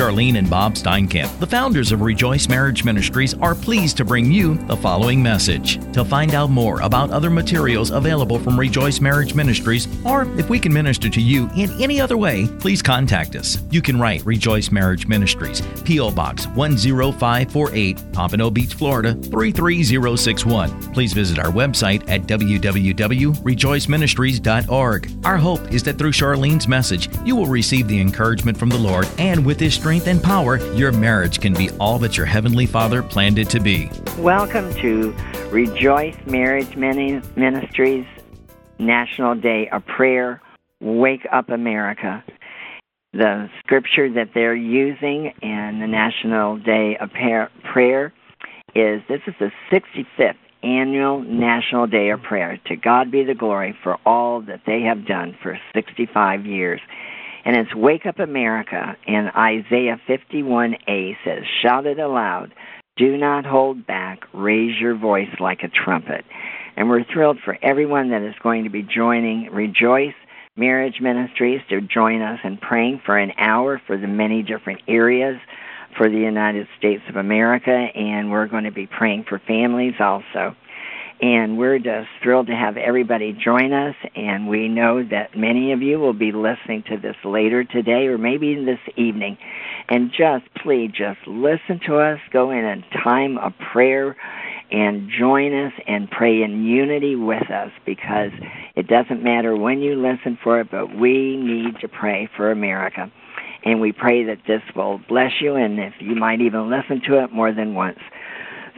Charlyne and Bob Steinkamp, the founders of Rejoice Marriage Ministries, are pleased to bring you the following message. To find out more about other materials available from Rejoice Marriage Ministries, or if we can minister to you in any other way, please contact us. You can write Rejoice Marriage Ministries, P.O. Box 10548, Pompano Beach, Florida 33061. Please visit our website at www.rejoiceministries.org. Our hope is that through Charlyne's message, you will receive the encouragement from the Lord, and with His strength and power, your marriage can be all that your Heavenly Father planned it to be. Welcome to Rejoice Marriage Ministries National Day of Prayer, Wake Up America. The scripture that they're using in the National Day of Prayer is this is the 65th annual National Day of Prayer. To God be the glory for all that they have done for 65 years. And it's Wake Up America, and Isaiah 51a says, Shout it aloud, do not hold back, raise your voice like a trumpet. And we're thrilled for everyone that is going to be joining Rejoice Marriage Ministries to join us in praying for an hour for the many different areas for the United States of America, and we're going to be praying for families also. And we're just thrilled to have everybody join us. And we know that many of you will be listening to this later today or maybe this evening. And just please just listen to us, go in a time of prayer and join us and pray in unity with us because it doesn't matter when you listen for it, but we need to pray for America. And we pray that this will bless you and if you might even listen to it more than once.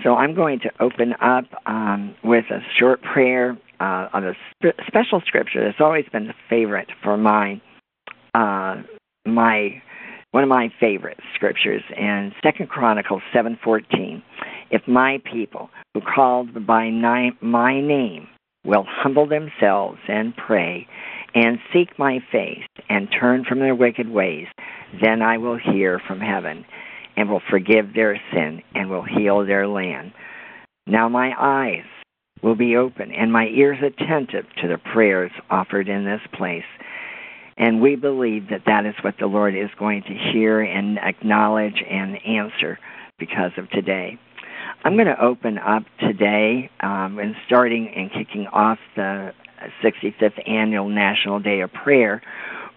So I'm going to open up um, with a short prayer uh, on a sp- special scripture that's always been a favorite for my uh, my one of my favorite scriptures in Second Chronicles seven fourteen. If my people who called by ni- my name will humble themselves and pray and seek my face and turn from their wicked ways, then I will hear from heaven and will forgive their sin and will heal their land. Now my eyes will be open and my ears attentive to the prayers offered in this place. And we believe that that is what the Lord is going to hear and acknowledge and answer because of today. I'm going to open up today um, and starting and kicking off the 65th Annual National Day of Prayer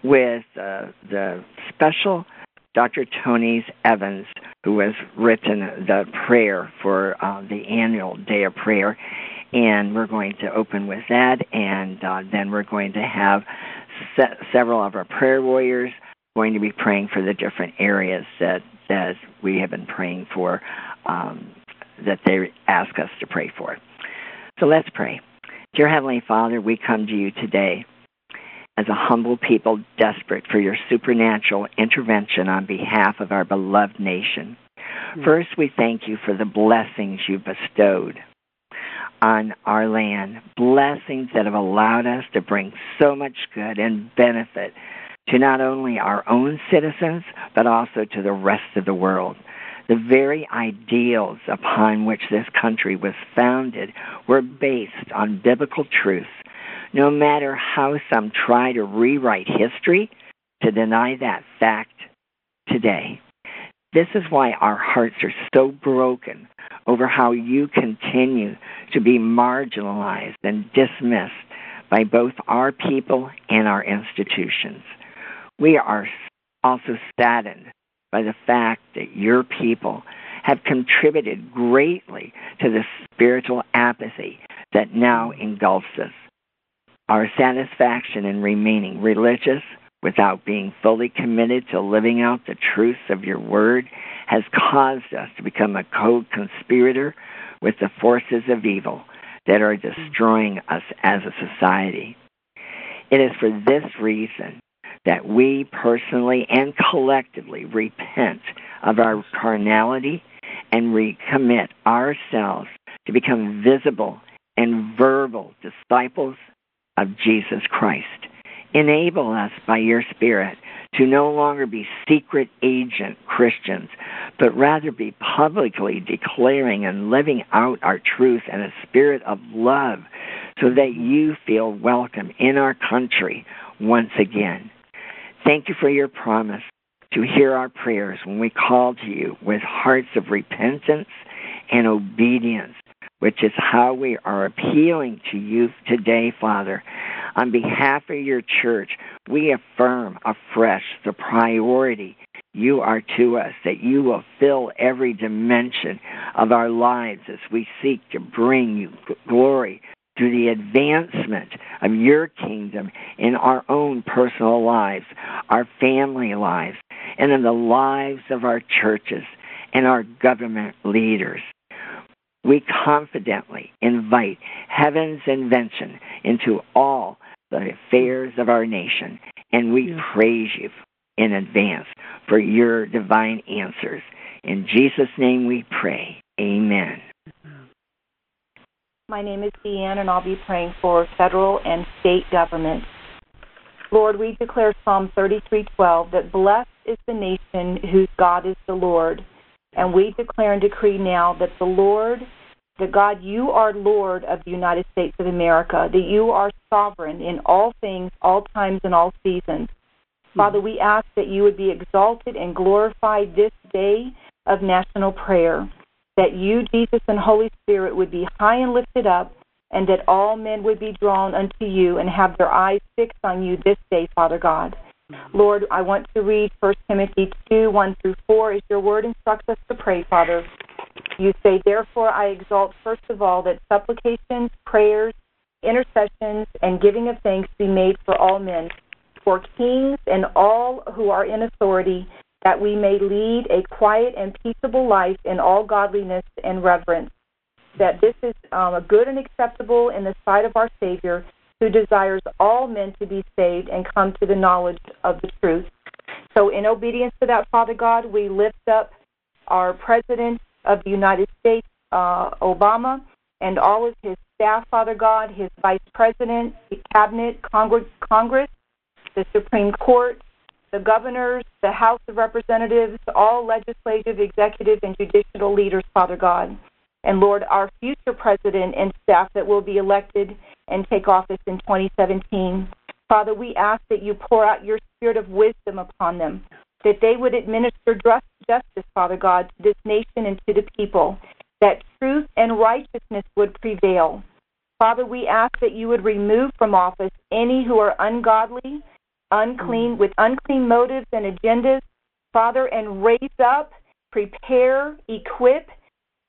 with uh, the special Dr. Tony Evans, who has written the prayer for uh, the annual day of prayer. And we're going to open with that, and uh, then we're going to have se- several of our prayer warriors going to be praying for the different areas that, that we have been praying for, um, that they ask us to pray for. So let's pray. Dear Heavenly Father, we come to you today as a humble people desperate for your supernatural intervention on behalf of our beloved nation. Hmm. First, we thank you for the blessings you bestowed on our land, blessings that have allowed us to bring so much good and benefit to not only our own citizens, but also to the rest of the world. The very ideals upon which this country was founded were based on biblical truths no matter how some try to rewrite history to deny that fact today. This is why our hearts are so broken over how you continue to be marginalized and dismissed by both our people and our institutions. We are also saddened by the fact that your people have contributed greatly to the spiritual apathy that now engulfs us. Our satisfaction in remaining religious without being fully committed to living out the truths of your word has caused us to become a co conspirator with the forces of evil that are destroying us as a society. It is for this reason that we personally and collectively repent of our carnality and recommit ourselves to become visible and verbal disciples of Jesus Christ. Enable us by your Spirit to no longer be secret agent Christians, but rather be publicly declaring and living out our truth in a spirit of love so that you feel welcome in our country once again. Thank you for your promise to hear our prayers when we call to you with hearts of repentance and obedience, which is how we are appealing to you today, Father. On behalf of your church, we affirm afresh the priority you are to us, that you will fill every dimension of our lives as we seek to bring you glory through the advancement of your kingdom in our own personal lives, our family lives, and in the lives of our churches and our government leaders. We confidently invite heaven's invention into all the affairs of our nation, and we praise you in advance for your divine answers. In Jesus' name we pray. Amen. My name is Deanne, and I'll be praying for federal and state government. Lord, we declare Psalm 33:12 that blessed is the nation whose God is the Lord, and we declare and decree now that the Lord, the God, you are Lord of the United States of America, that you are sovereign in all things, all times, and all seasons. Hmm. Father, we ask that you would be exalted and glorified this day of national prayer that you, Jesus, and Holy Spirit would be high and lifted up, and that all men would be drawn unto you and have their eyes fixed on you this day, Father God. Hmm. Lord, I want to read 1 Timothy 2 1 through 4 as your word instructs us to pray, Father. You say, Therefore, I exalt first of all that supplications, prayers, intercessions, and giving of thanks be made for all men, for kings and all who are in authority that we may lead a quiet and peaceable life in all godliness and reverence. That this is um, good and acceptable in the sight of our Savior, who desires all men to be saved and come to the knowledge of the truth. So, in obedience to that, Father God, we lift up our President of the United States, uh, Obama, and all of his staff, Father God, his Vice President, the Cabinet, Congress, Congress the Supreme Court, the governors, the House of Representatives, all legislative, executive, and judicial leaders, Father God. And Lord, our future president and staff that will be elected and take office in 2017. Father, we ask that you pour out your spirit of wisdom upon them, that they would administer justice, Father God, to this nation and to the people, that truth and righteousness would prevail. Father, we ask that you would remove from office any who are ungodly, unclean with unclean motives and agendas, Father, and raise up, prepare, equip,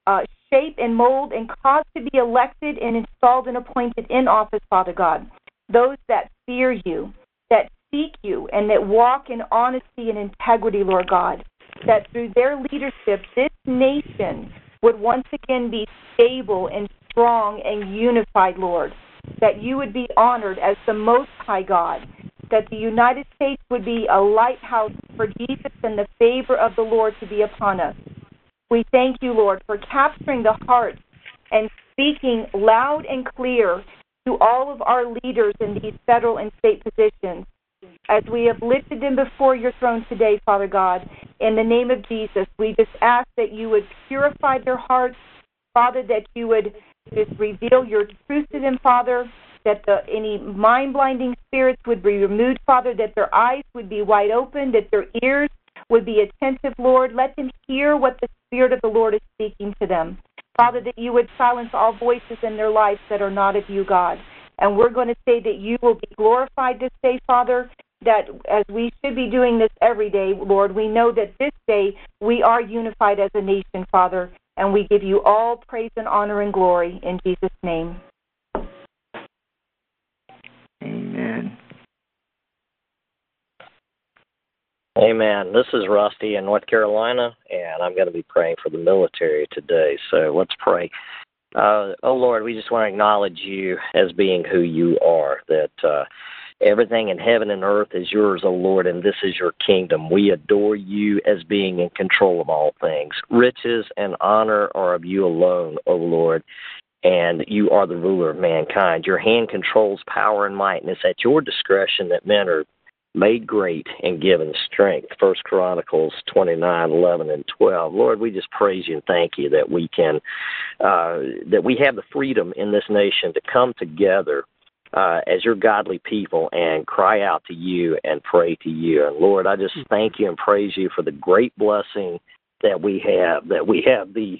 uh, shape and mold, and cause to be elected and installed and appointed in office, Father God. Those that fear you, that seek you, and that walk in honesty and integrity, Lord God. That through their leadership, this nation would once again be stable and strong and unified, Lord. That you would be honored as the Most High God that the United States would be a lighthouse for Jesus and the favor of the Lord to be upon us. We thank you, Lord, for capturing the hearts and speaking loud and clear to all of our leaders in these federal and state positions. As we have lifted them before your throne today, Father God, in the name of Jesus, we just ask that you would purify their hearts, Father, that you would just reveal your truth to them, Father, that the, any mind blinding spirits would be removed, Father, that their eyes would be wide open, that their ears would be attentive, Lord. Let them hear what the Spirit of the Lord is speaking to them. Father, that you would silence all voices in their lives that are not of you, God. And we're going to say that you will be glorified this day, Father, that as we should be doing this every day, Lord, we know that this day we are unified as a nation, Father, and we give you all praise and honor and glory in Jesus' name. Amen. Amen. This is Rusty in North Carolina, and I'm going to be praying for the military today. So let's pray. Uh, oh Lord, we just want to acknowledge you as being who you are. That uh, everything in heaven and earth is yours, O Lord, and this is your kingdom. We adore you as being in control of all things. Riches and honor are of you alone, O Lord and you are the ruler of mankind. Your hand controls power and might, and it's at your discretion that men are made great and given strength. First Chronicles twenty nine, eleven, and twelve. Lord, we just praise you and thank you that we can uh, that we have the freedom in this nation to come together uh, as your godly people and cry out to you and pray to you. And Lord, I just thank you and praise you for the great blessing that we have, that we have the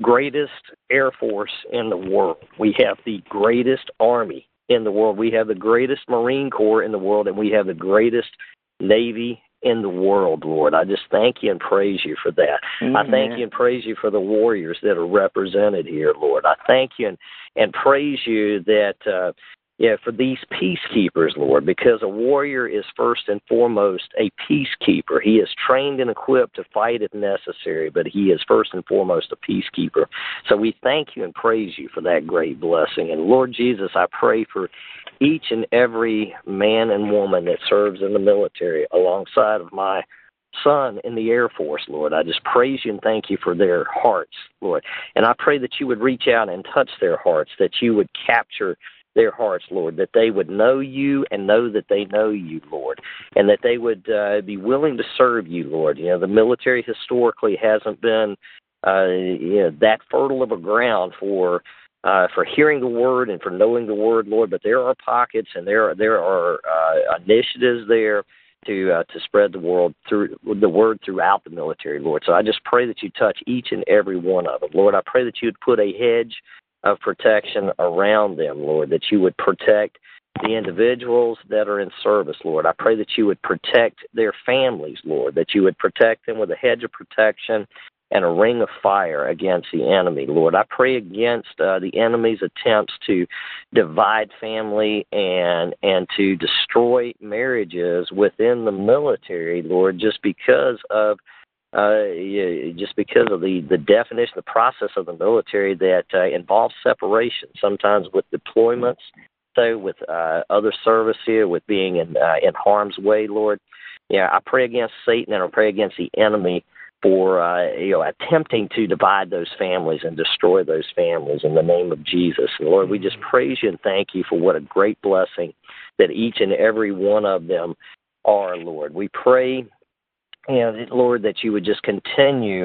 greatest Air Force in the world. We have the greatest Army in the world. We have the greatest Marine Corps in the world, and we have the greatest Navy in the world, Lord. I just thank you and praise you for that. Amen. I thank you and praise you for the warriors that are represented here, Lord. I thank you and, and praise you that uh, yeah, for these peacekeepers, Lord, because a warrior is first and foremost a peacekeeper. He is trained and equipped to fight if necessary, but he is first and foremost a peacekeeper. So we thank you and praise you for that great blessing. And Lord Jesus, I pray for each and every man and woman that serves in the military alongside of my son in the Air Force, Lord. I just praise you and thank you for their hearts, Lord. And I pray that you would reach out and touch their hearts, that you would capture their hearts, Lord, that they would know you and know that they know you, Lord, and that they would uh, be willing to serve you, Lord. You know, the military historically hasn't been uh, you know that fertile of a ground for uh, for hearing the word and for knowing the word, Lord. But there are pockets and there are, there are uh, initiatives there to uh, to spread the world through the word throughout the military, Lord. So I just pray that you touch each and every one of them, Lord. I pray that you'd put a hedge of protection around them, Lord, that you would protect the individuals that are in service, Lord. I pray that you would protect their families, Lord, that you would protect them with a hedge of protection and a ring of fire against the enemy, Lord. I pray against uh, the enemy's attempts to divide family and and to destroy marriages within the military, Lord, just because of uh, just because of the, the definition, the process of the military that uh, involves separation, sometimes with deployments, so with uh, other service here, with being in uh, in harm's way, Lord. Yeah, I pray against Satan and I pray against the enemy for uh, you know attempting to divide those families and destroy those families in the name of Jesus. And Lord, we just praise you and thank you for what a great blessing that each and every one of them are, Lord. We pray and Lord, that you would just continue,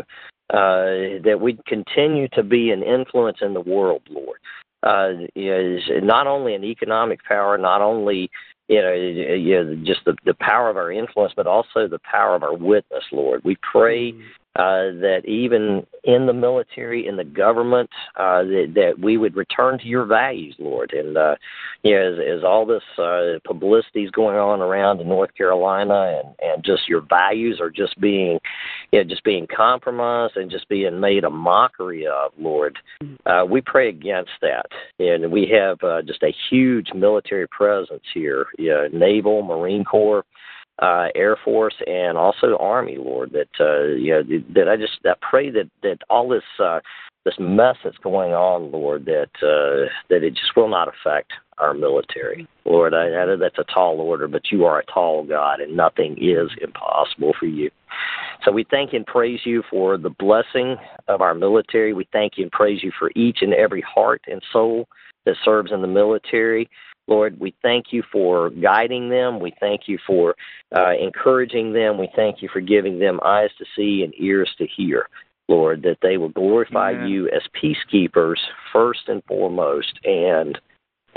uh, that we'd continue to be an influence in the world, Lord. Uh, is not only an economic power, not only you know, you know just the, the power of our influence, but also the power of our witness, Lord. We pray mm-hmm uh, that even in the military, in the government, uh, that, that we would return to your values, Lord. And uh, you know, as, as all this uh, publicity is going on around in North Carolina, and and just your values are just being, you know, just being compromised and just being made a mockery of, Lord. Uh, we pray against that, and we have uh, just a huge military presence here, you know, naval, Marine Corps uh, Air Force and also Army, Lord. That uh, you know, that I just I pray that that all this uh, this mess that's going on, Lord, that uh, that it just will not affect our military, Lord. I, I know that's a tall order, but you are a tall God, and nothing is impossible for you. So we thank and praise you for the blessing of our military. We thank you and praise you for each and every heart and soul that serves in the military. Lord, we thank you for guiding them. We thank you for uh, encouraging them. We thank you for giving them eyes to see and ears to hear, Lord, that they will glorify Amen. you as peacekeepers first and foremost and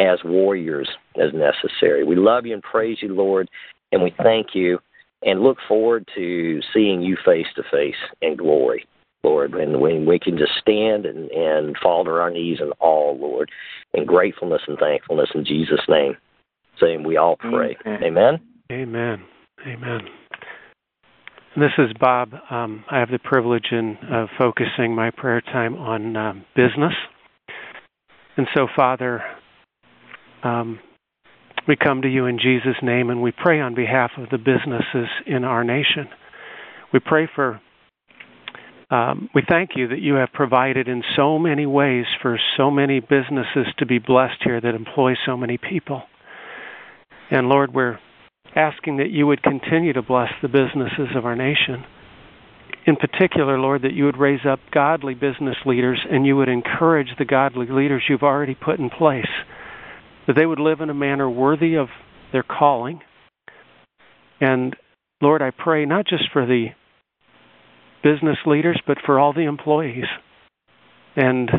as warriors as necessary. We love you and praise you, Lord, and we thank you and look forward to seeing you face to face in glory. Lord, and when we can just stand and, and fall to our knees in awe, Lord, in gratefulness and thankfulness in Jesus' name. Saying we all pray. Amen. Amen. Amen. This is Bob. Um, I have the privilege in, of focusing my prayer time on um, business. And so, Father, um, we come to you in Jesus' name and we pray on behalf of the businesses in our nation. We pray for um, we thank you that you have provided in so many ways for so many businesses to be blessed here that employ so many people. And Lord, we're asking that you would continue to bless the businesses of our nation. In particular, Lord, that you would raise up godly business leaders and you would encourage the godly leaders you've already put in place, that they would live in a manner worthy of their calling. And Lord, I pray not just for the business leaders, but for all the employees. And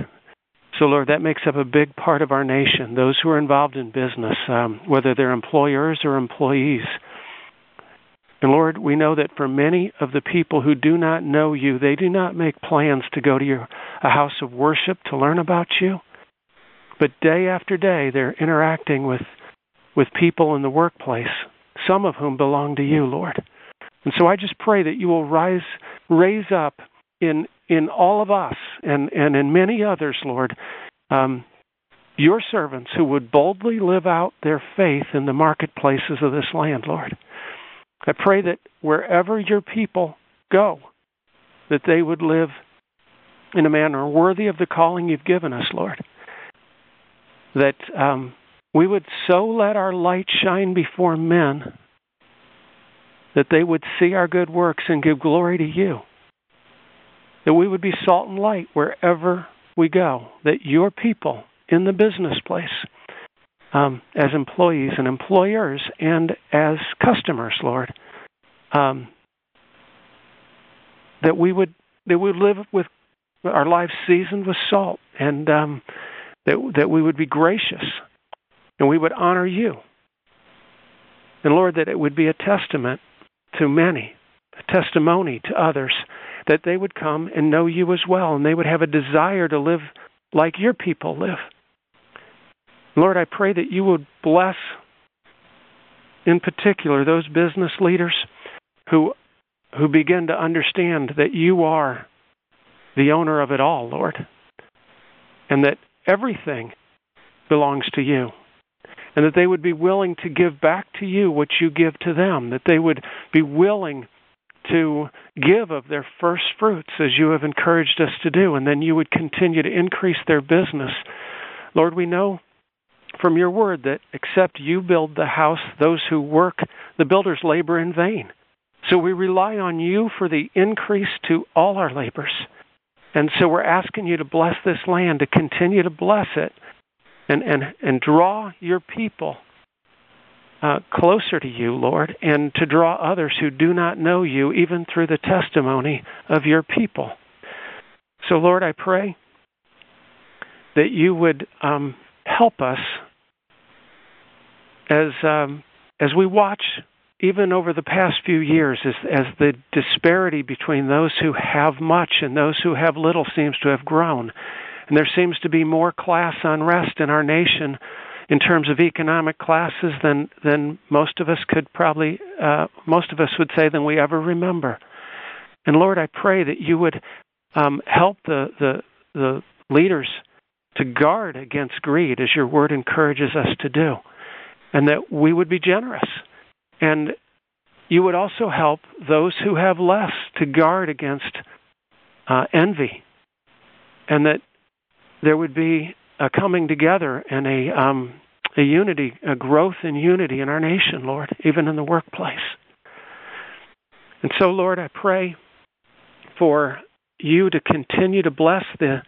So, Lord, that makes up a big part of our nation, those who are involved in business, um, whether they're employers or employees. And Lord, we know that for many of the people who do not know you, they do not make plans to go to your, a house of worship to learn about you. But day after day, they're interacting with, with people in the workplace, some of whom belong to you, Lord. And so I just pray that you will rise, raise up in in all of us and and in many others, Lord, um, your servants who would boldly live out their faith in the marketplaces of this land, Lord. I pray that wherever your people go, that they would live in a manner worthy of the calling you've given us, Lord. That um, we would so let our light shine before men that they would see our good works and give glory to you. That we would be salt and light wherever we go, that your people in the business place, um, as employees and employers and as customers, Lord, um, that we would that we would live with our lives seasoned with salt, and um, that that we would be gracious, and we would honor you, and Lord, that it would be a testament to many, a testimony to others that they would come and know you as well, and they would have a desire to live like your people live. Lord, I pray that you would bless, in particular, those business leaders who who begin to understand that you are the owner of it all, Lord, and that everything belongs to you. And that they would be willing to give back to you what you give to them, that they would be willing to give of their first fruits as you have encouraged us to do, and then you would continue to increase their business. Lord, we know from your word that except you build the house, those who work, the builders labor in vain. So we rely on you for the increase to all our labors. And so we're asking you to bless this land, to continue to bless it, and, and, and draw your people uh, closer to you, Lord, and to draw others who do not know you, even through the testimony of your people. So, Lord, I pray that you would um, help us as um, as we watch, even over the past few years, as, as the disparity between those who have much and those who have little seems to have grown, and there seems to be more class unrest in our nation in terms of economic classes than than most of us could probably uh, most of us would say than we ever remember. And Lord, I pray that you would um, help the, the the leaders to guard against greed, as your word encourages us to do, and that we would be generous. And you would also help those who have less to guard against uh, envy, and that there would be a coming together and a um, a unity, a growth in unity in our nation, Lord, even in the workplace. And so, Lord, I pray for you to continue to bless the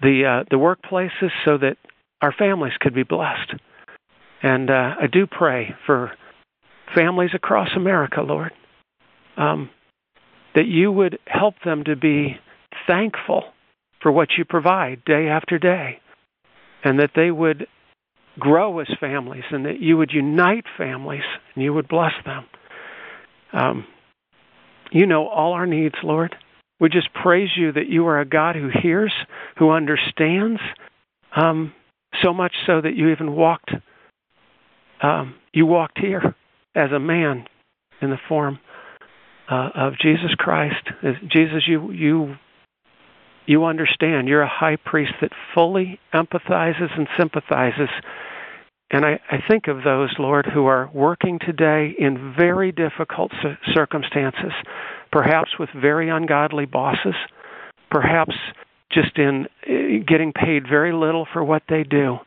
the uh, the workplaces so that our families could be blessed. And uh, I do pray for families across America, Lord, um, that you would help them to be thankful for what you provide day after day, and that they would grow as families and that you would unite families and you would bless them. Um, you know all our needs, Lord. We just praise you that you are a God who hears, who understands, um, so much so that you even walked. Um, you walked here as a man in the form uh, of Jesus Christ. Jesus, you you you understand. You're a high priest that fully empathizes and sympathizes. And I, I think of those, Lord, who are working today in very difficult circumstances, perhaps with very ungodly bosses, perhaps just in uh, getting paid very little for what they do,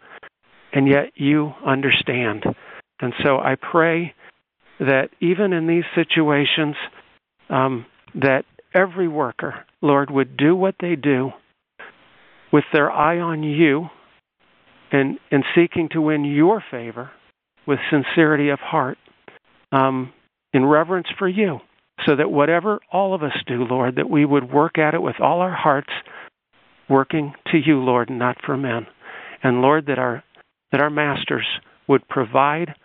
and yet you understand. And so I pray that even in these situations, um, that every worker, Lord, would do what they do with their eye on you and, and seeking to win your favor with sincerity of heart um, in reverence for you, so that whatever all of us do, Lord, that we would work at it with all our hearts working to you, Lord, and not for men. And Lord, that our that our masters would provide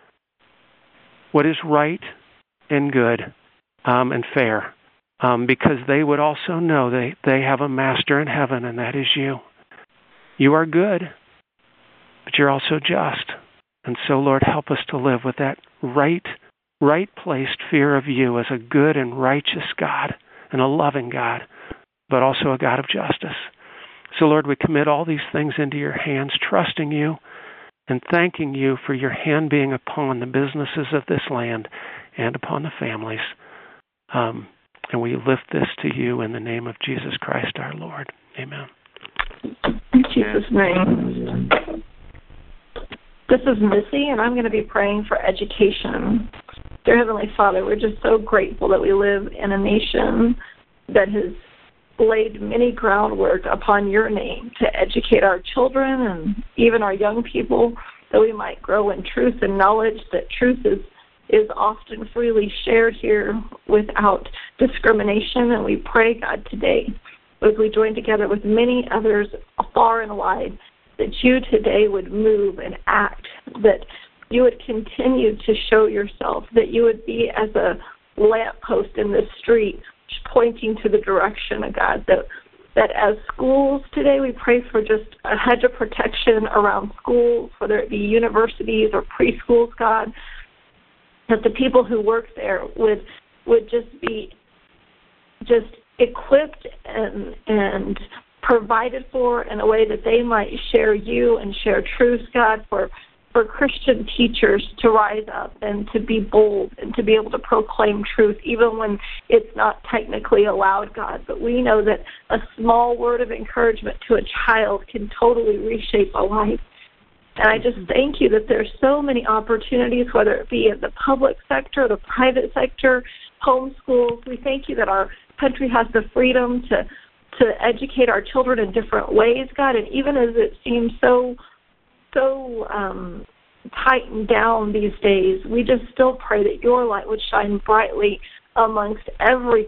what is right and good um, and fair, um, because they would also know they they have a master in heaven, and that is you. You are good, but you're also just. And so, Lord, help us to live with that right, right placed fear of you as a good and righteous God and a loving God, but also a God of justice. So, Lord, we commit all these things into your hands, trusting you and thanking you for your hand being upon the businesses of this land and upon the families. Um, and we lift this to you in the name of Jesus Christ our Lord. Amen. In Jesus' name. This is Missy, and I'm going to be praying for education. Dear Heavenly Father, we're just so grateful that we live in a nation that has laid many groundwork upon your name to educate our children and even our young people that we might grow in truth and knowledge that truth is is often freely shared here without discrimination and we pray God today as we join together with many others far and wide that you today would move and act that you would continue to show yourself that you would be as a lamppost in the street pointing to the direction of God. That that as schools today, we pray for just a hedge of protection around schools, whether it be universities or preschools, God. That the people who work there would would just be just equipped and and provided for in a way that they might share you and share truth, God, for for Christian teachers to rise up and to be bold and to be able to proclaim truth, even when it's not technically allowed, God. But we know that a small word of encouragement to a child can totally reshape a life. And I just thank you that there's so many opportunities, whether it be in the public sector, the private sector, homeschools. We thank you that our country has the freedom to to educate our children in different ways, God. And even as it seems so so um, tightened down these days, we just still pray that your light would shine brightly amongst every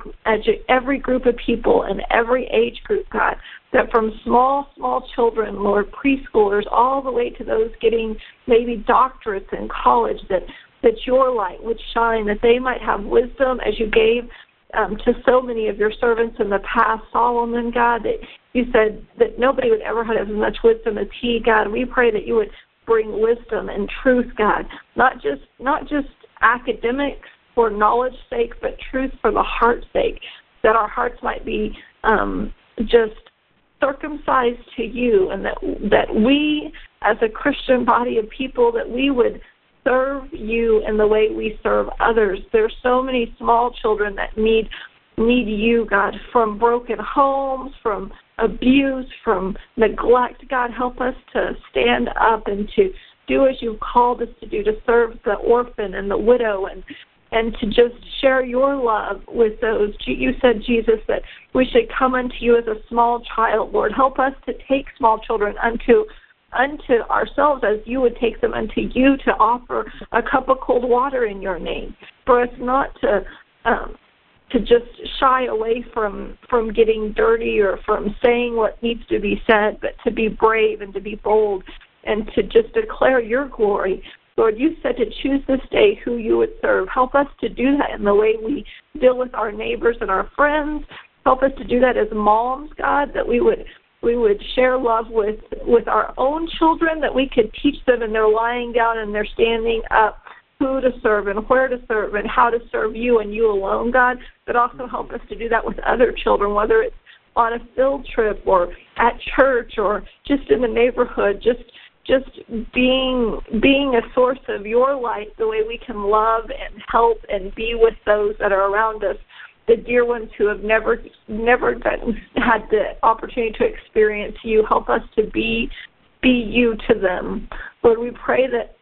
every group of people and every age group, God. That from small, small children, Lord, preschoolers, all the way to those getting maybe doctorates in college, that that your light would shine, that they might have wisdom as you gave um, to so many of your servants in the past, Solomon, God, that you said that nobody would ever have as much wisdom as he, God. We pray that you would bring wisdom and truth, God, not just not just academics for knowledge sake, but truth for the heart's sake, that our hearts might be um, just circumcised to you, and that that we, as a Christian body of people, that we would serve you in the way we serve others. There's so many small children that need need you, God, from broken homes, from abuse, from neglect. God, help us to stand up and to do as you've called us to do, to serve the orphan and the widow and and to just share your love with those. You said, Jesus, that we should come unto you as a small child. Lord, help us to take small children unto unto ourselves as you would take them unto you to offer a cup of cold water in your name. For us not to um, to just shy away from from getting dirty or from saying what needs to be said, but to be brave and to be bold and to just declare your glory. Lord, you said to choose this day who you would serve. Help us to do that in the way we deal with our neighbors and our friends. Help us to do that as moms, God, that we would we would share love with with our own children that we could teach them and they're lying down and they're standing up who to serve and where to serve and how to serve you and you alone god but also help us to do that with other children whether it's on a field trip or at church or just in the neighborhood just just being being a source of your light the way we can love and help and be with those that are around us the dear ones who have never never gotten, had the opportunity to experience you. Help us to be be you to them. Lord, we pray that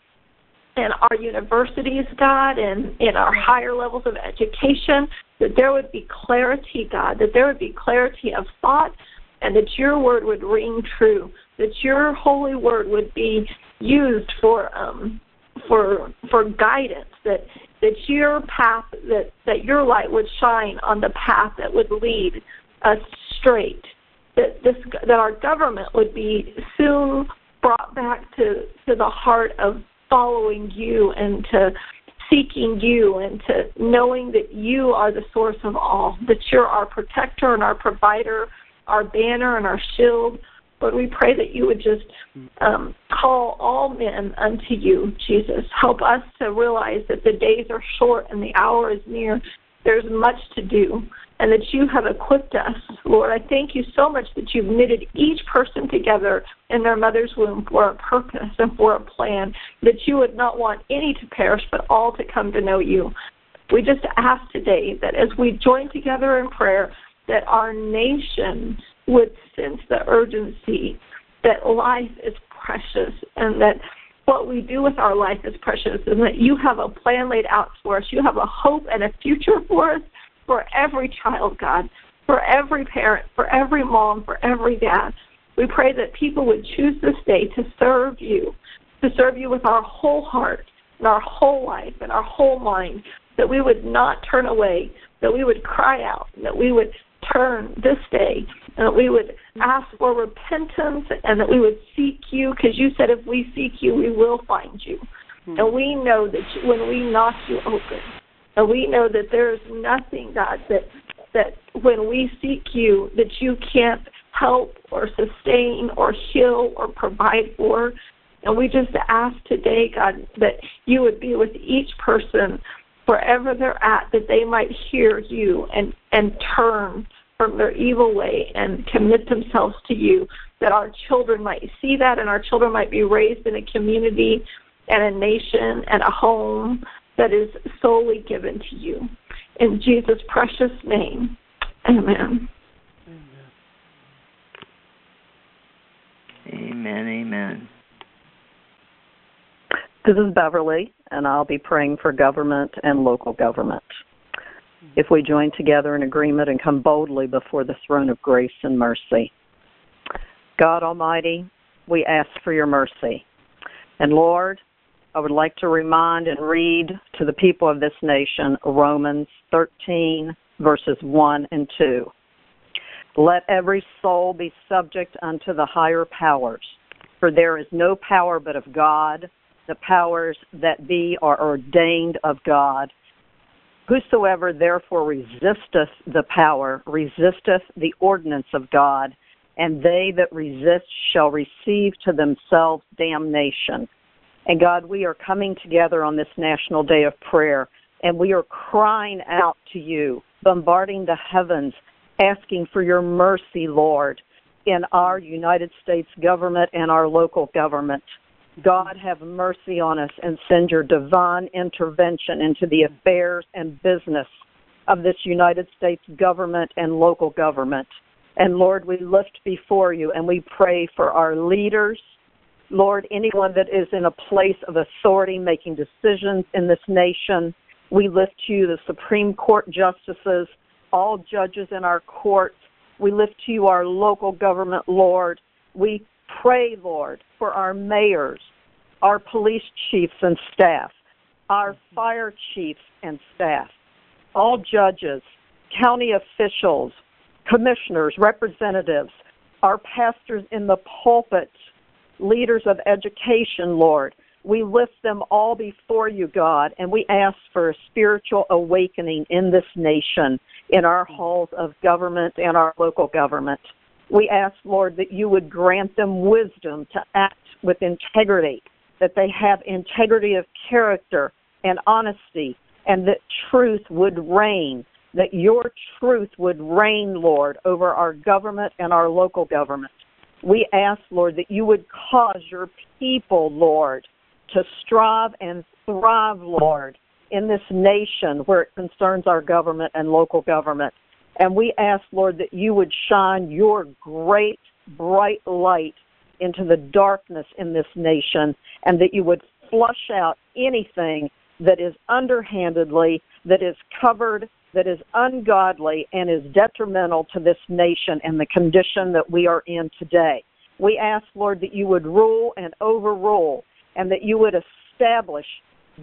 in our universities, God, and in our higher levels of education, that there would be clarity, God, that there would be clarity of thought, and that your word would ring true, that your holy word would be used for um, for for guidance, that that your path that that your light would shine on the path that would lead us straight that this that our government would be soon brought back to to the heart of following you and to seeking you and to knowing that you are the source of all, that you're our protector and our provider, our banner and our shield. Lord, we pray that you would just um, call all men unto you, Jesus. Help us to realize that the days are short and the hour is near. There's much to do and that you have equipped us. Lord, I thank you so much that you've knitted each person together in their mother's womb for a purpose and for a plan, that you would not want any to perish, but all to come to know you. We just ask today that as we join together in prayer, that our nation would sense the urgency that life is precious and that what we do with our life is precious and that you have a plan laid out for us. You have a hope and a future for us for every child, God, for every parent, for every mom, for every dad. We pray that people would choose this day to serve you, to serve you with our whole heart and our whole life and our whole mind, that we would not turn away, that we would cry out, that we would turn this day, and that we would ask for repentance, and that we would seek you, because you said if we seek you, we will find you. Mm-hmm. And we know that when we knock you open, and we know that there is nothing, God, that that when we seek you, that you can't help or sustain or heal or provide for. And we just ask today, God, that you would be with each person wherever they're at, that they might hear you and, and turn from their evil way and commit themselves to you, that our children might see that and our children might be raised in a community and a nation and a home that is solely given to you. In Jesus' precious name, amen. Amen, amen. This is Beverly, and I'll be praying for government and local government. Mm-hmm. If we join together in agreement and come boldly before the throne of grace and mercy. God Almighty, we ask for your mercy. And Lord, I would like to remind and read to the people of this nation Romans 13, verses 1 and 2. Let every soul be subject unto the higher powers, for there is no power but of God. The powers that be are ordained of God. Whosoever therefore resisteth the power resisteth the ordinance of God, and they that resist shall receive to themselves damnation. And God, we are coming together on this National Day of Prayer, and we are crying out to you, bombarding the heavens, asking for your mercy, Lord, in our United States government and our local government. God, have mercy on us and send your divine intervention into the affairs and business of this United States government and local government. And Lord, we lift before you and we pray for our leaders Lord, anyone that is in a place of authority making decisions in this nation, we lift to you the Supreme Court justices, all judges in our courts. We lift to you our local government, Lord. We pray, Lord, for our mayors, our police chiefs and staff, our mm-hmm. fire chiefs and staff, all judges, county officials, commissioners, representatives, our pastors in the pulpit, leaders of education, Lord. We lift them all before you, God, and we ask for a spiritual awakening in this nation, in our mm-hmm. halls of government and our local government. We ask, Lord, that you would grant them wisdom to act with integrity, that they have integrity of character and honesty, and that truth would reign, that your truth would reign, Lord, over our government and our local government. We ask, Lord, that you would cause your people, Lord, to strive and thrive, Lord, in this nation where it concerns our government and local government. And we ask, Lord, that you would shine your great, bright light into the darkness in this nation and that you would flush out anything that is underhandedly, that is covered that is ungodly and is detrimental to this nation and the condition that we are in today. We ask, Lord, that you would rule and overrule and that you would establish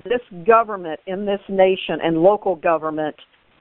this government in this nation and local government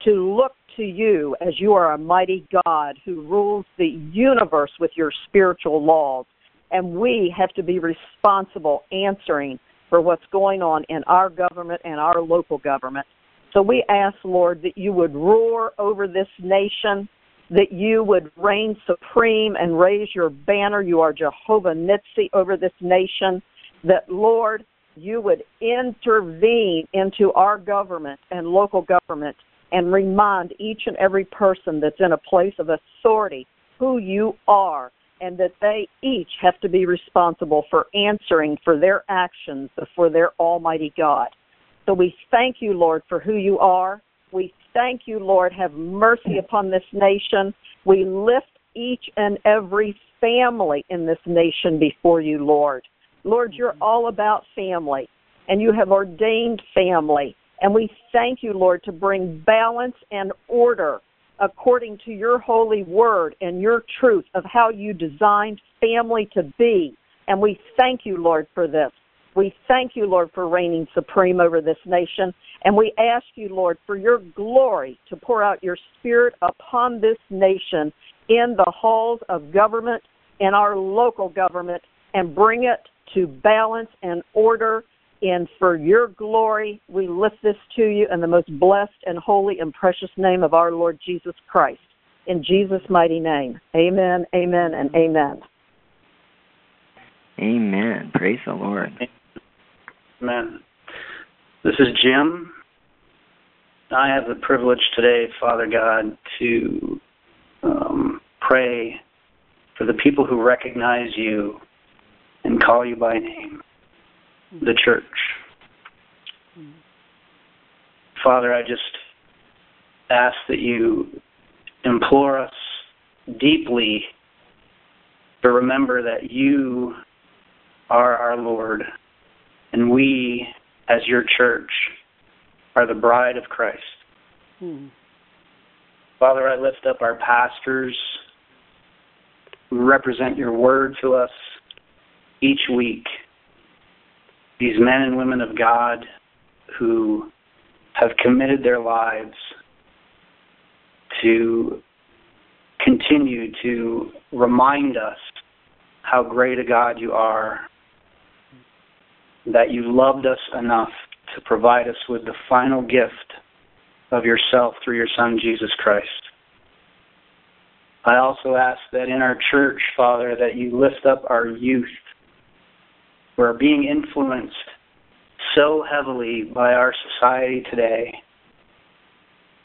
to look to you as you are a mighty God who rules the universe with your spiritual laws. And we have to be responsible answering for what's going on in our government and our local government. So we ask, Lord, that you would roar over this nation, that you would reign supreme and raise your banner. You are Jehovah Nissi over this nation. That, Lord, you would intervene into our government and local government and remind each and every person that's in a place of authority who you are and that they each have to be responsible for answering for their actions before their Almighty God. So we thank you, Lord, for who you are. We thank you, Lord. Have mercy upon this nation. We lift each and every family in this nation before you, Lord. Lord, you're all about family, and you have ordained family. And we thank you, Lord, to bring balance and order according to your holy word and your truth of how you designed family to be. And we thank you, Lord, for this. We thank you, Lord, for reigning supreme over this nation. And we ask you, Lord, for your glory to pour out your spirit upon this nation in the halls of government, and our local government, and bring it to balance and order. And for your glory, we lift this to you in the most blessed and holy and precious name of our Lord Jesus Christ. In Jesus' mighty name. Amen, amen, and amen. Amen. Praise the Lord. Amen. This is Jim. I have the privilege today, Father God, to um, pray for the people who recognize you and call you by name, the church. Father, I just ask that you implore us deeply to remember that you are our Lord and we, as your church, are the bride of Christ. Hmm. Father, I lift up our pastors who represent your word to us each week. These men and women of God who have committed their lives to continue to remind us how great a God you are that you loved us enough to provide us with the final gift of yourself through your Son, Jesus Christ. I also ask that in our church, Father, that you lift up our youth who are being influenced so heavily by our society today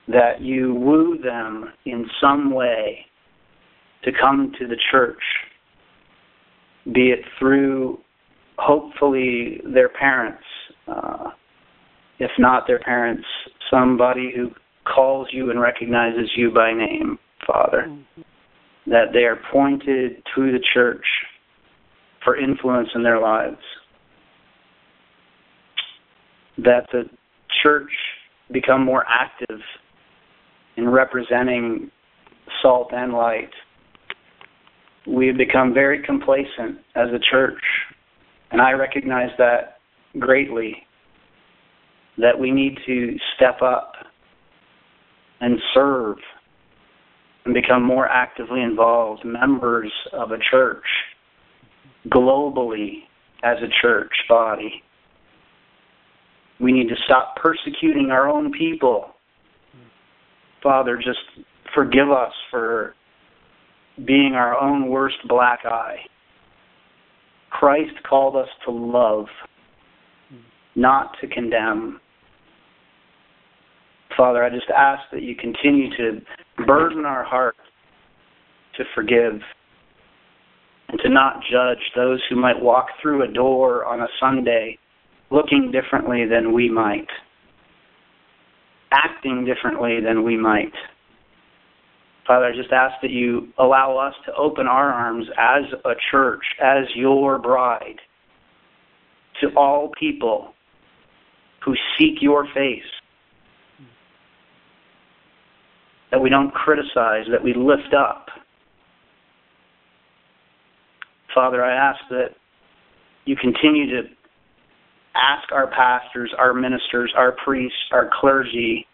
that you woo them in some way to come to the church, be it through hopefully their parents, uh, if not their parents, somebody who calls you and recognizes you by name, Father. Mm-hmm. That they are pointed to the church for influence in their lives. That the church become more active in representing salt and light. We have become very complacent as a church and I recognize that greatly that we need to step up and serve and become more actively involved members of a church globally as a church body. We need to stop persecuting our own people. Father, just forgive us for being our own worst black eye. Christ called us to love, not to condemn. Father, I just ask that you continue to burden our heart to forgive and to not judge those who might walk through a door on a Sunday looking differently than we might, acting differently than we might. Father, I just ask that you allow us to open our arms as a church, as your bride, to all people who seek your face. That we don't criticize, that we lift up. Father, I ask that you continue to ask our pastors, our ministers, our priests, our clergy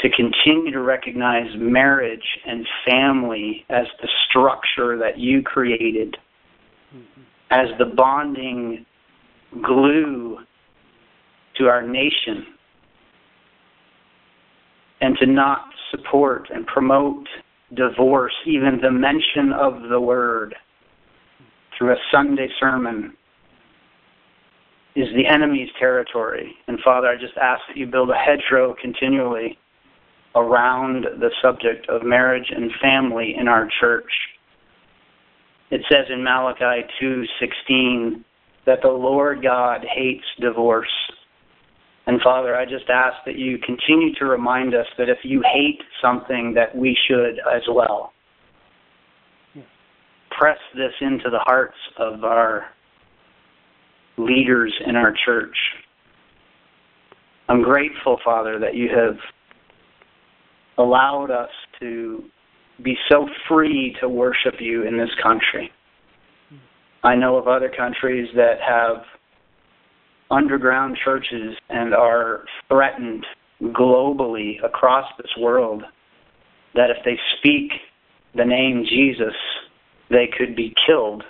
to continue to recognize marriage and family as the structure that you created, mm-hmm. as the bonding glue to our nation, and to not support and promote divorce, even the mention of the word through a Sunday sermon is the enemy's territory. And Father, I just ask that you build a hedgerow continually around the subject of marriage and family in our church. It says in Malachi 2:16 that the Lord God hates divorce. And Father, I just ask that you continue to remind us that if you hate something that we should as well. Press this into the hearts of our leaders in our church. I'm grateful, Father, that you have allowed us to be so free to worship you in this country. I know of other countries that have underground churches and are threatened globally across this world that if they speak the name Jesus, they could be killed.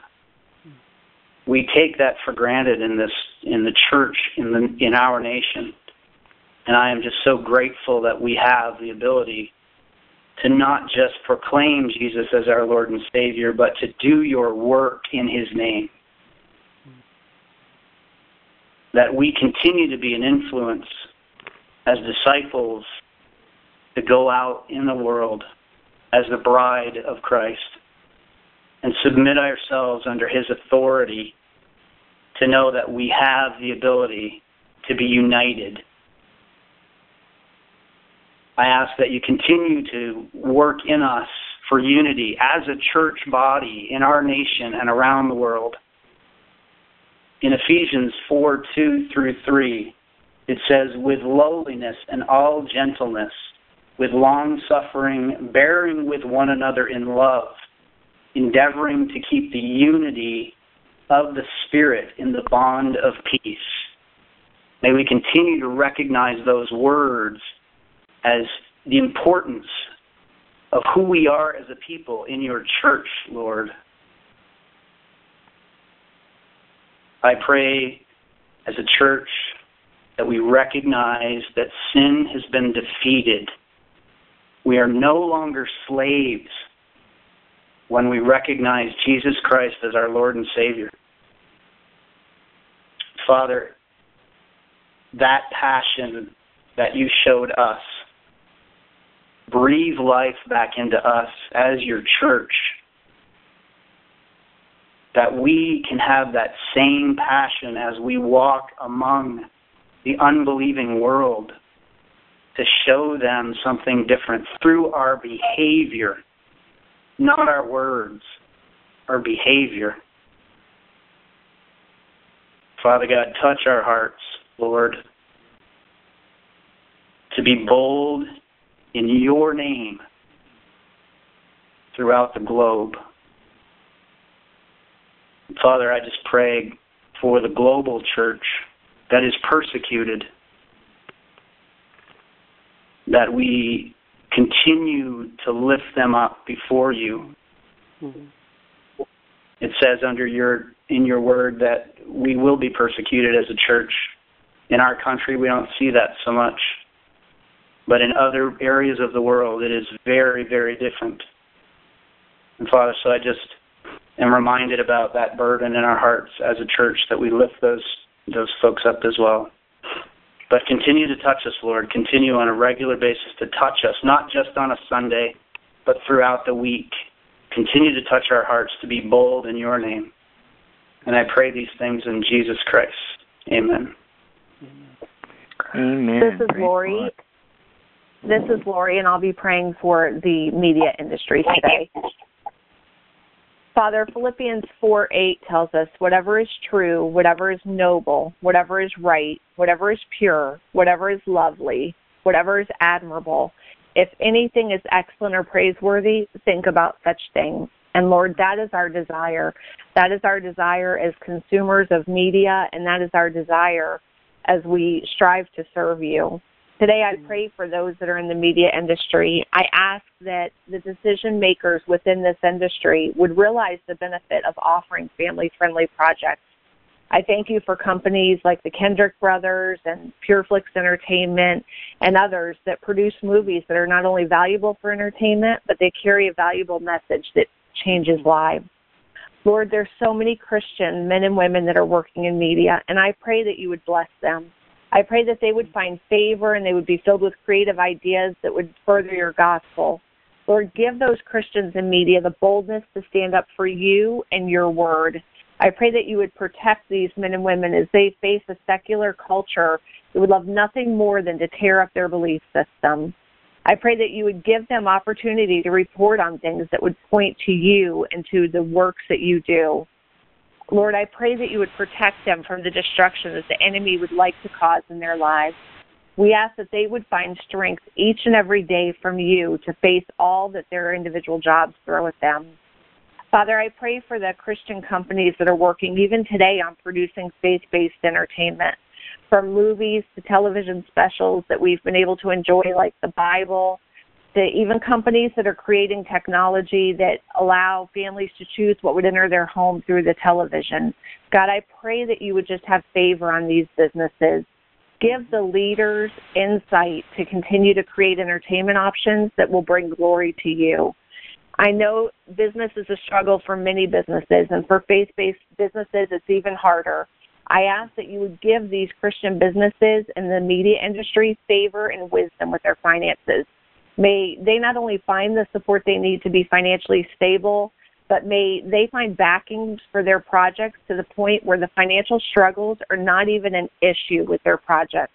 We take that for granted in this in the church in the in our nation. And I am just so grateful that we have the ability to not just proclaim Jesus as our Lord and Savior, but to do your work in His name. That we continue to be an influence as disciples to go out in the world as the bride of Christ and submit ourselves under His authority to know that we have the ability to be united I ask that you continue to work in us for unity as a church body in our nation and around the world. In Ephesians 4 2 through 3, it says, With lowliness and all gentleness, with long suffering, bearing with one another in love, endeavoring to keep the unity of the Spirit in the bond of peace. May we continue to recognize those words as the importance of who we are as a people in your church, Lord. I pray as a church that we recognize that sin has been defeated. We are no longer slaves when we recognize Jesus Christ as our Lord and Savior. Father, that passion that you showed us breathe life back into us as your church, that we can have that same passion as we walk among the unbelieving world to show them something different through our behavior, not our words, our behavior. Father God, touch our hearts, Lord, to be bold in your name throughout the globe. Father, I just pray for the global church that is persecuted, that we continue to lift them up before you. Mm-hmm. It says under your in your word that we will be persecuted as a church. In our country, we don't see that so much. But in other areas of the world, it is very, very different. And Father, so I just am reminded about that burden in our hearts as a church that we lift those those folks up as well. But continue to touch us, Lord. Continue on a regular basis to touch us, not just on a Sunday, but throughout the week. Continue to touch our hearts to be bold in your name. And I pray these things in Jesus Christ. Amen. Amen. This is Lori. This is Lori, and I'll be praying for the media industry today. Father, Philippians 4 8 tells us whatever is true, whatever is noble, whatever is right, whatever is pure, whatever is lovely, whatever is admirable, if anything is excellent or praiseworthy, think about such things. And Lord, that is our desire. That is our desire as consumers of media, and that is our desire as we strive to serve you. Today, I pray for those that are in the media industry. I ask that the decision makers within this industry would realize the benefit of offering family friendly projects. I thank you for companies like the Kendrick Brothers and Pure Flix Entertainment and others that produce movies that are not only valuable for entertainment, but they carry a valuable message that changes lives. Lord, there's so many Christian men and women that are working in media, and I pray that you would bless them. I pray that they would find favor and they would be filled with creative ideas that would further your gospel. Lord, give those Christians in media the boldness to stand up for you and your word. I pray that you would protect these men and women as they face a secular culture that would love nothing more than to tear up their belief system. I pray that you would give them opportunity to report on things that would point to you and to the works that you do. Lord, I pray that you would protect them from the destruction that the enemy would like to cause in their lives. We ask that they would find strength each and every day from you to face all that their individual jobs throw at them. Father, I pray for the Christian companies that are working even today on producing faith based entertainment, from movies to television specials that we've been able to enjoy, like the Bible, to even companies that are creating technology that allow families to choose what would enter their home through the television. God, I pray that you would just have favor on these businesses. Give the leaders insight to continue to create entertainment options that will bring glory to you. I know business is a struggle for many businesses, and for faith based businesses, it's even harder. I ask that you would give these Christian businesses in the media industry favor and wisdom with their finances. May they not only find the support they need to be financially stable, but may they find backings for their projects to the point where the financial struggles are not even an issue with their projects.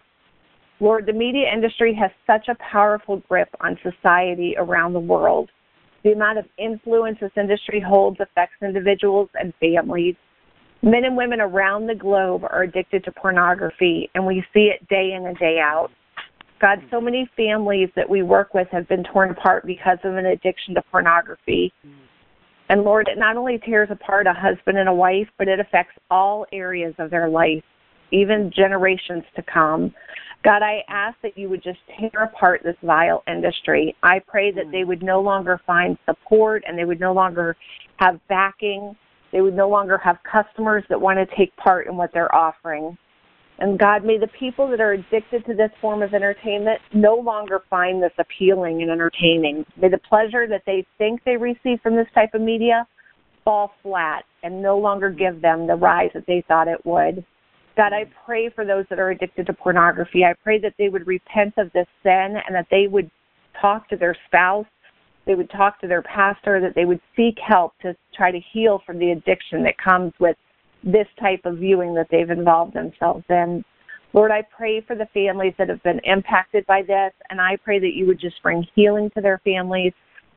Lord, the media industry has such a powerful grip on society around the world. The amount of influence this industry holds affects individuals and families. Men and women around the globe are addicted to pornography, and we see it day in and day out. God, so many families that we work with have been torn apart because of an addiction to pornography. And Lord, it not only tears apart a husband and a wife, but it affects all areas of their life, even generations to come. God, I ask that you would just tear apart this vile industry. I pray that they would no longer find support and they would no longer have backing. They would no longer have customers that want to take part in what they're offering. And God, may the people that are addicted to this form of entertainment no longer find this appealing and entertaining. May the pleasure that they think they receive from this type of media fall flat and no longer give them the rise that they thought it would. God, I pray for those that are addicted to pornography. I pray that they would repent of this sin and that they would talk to their spouse, they would talk to their pastor, that they would seek help to try to heal from the addiction that comes with this type of viewing that they've involved themselves in. Lord, I pray for the families that have been impacted by this, and I pray that you would just bring healing to their families.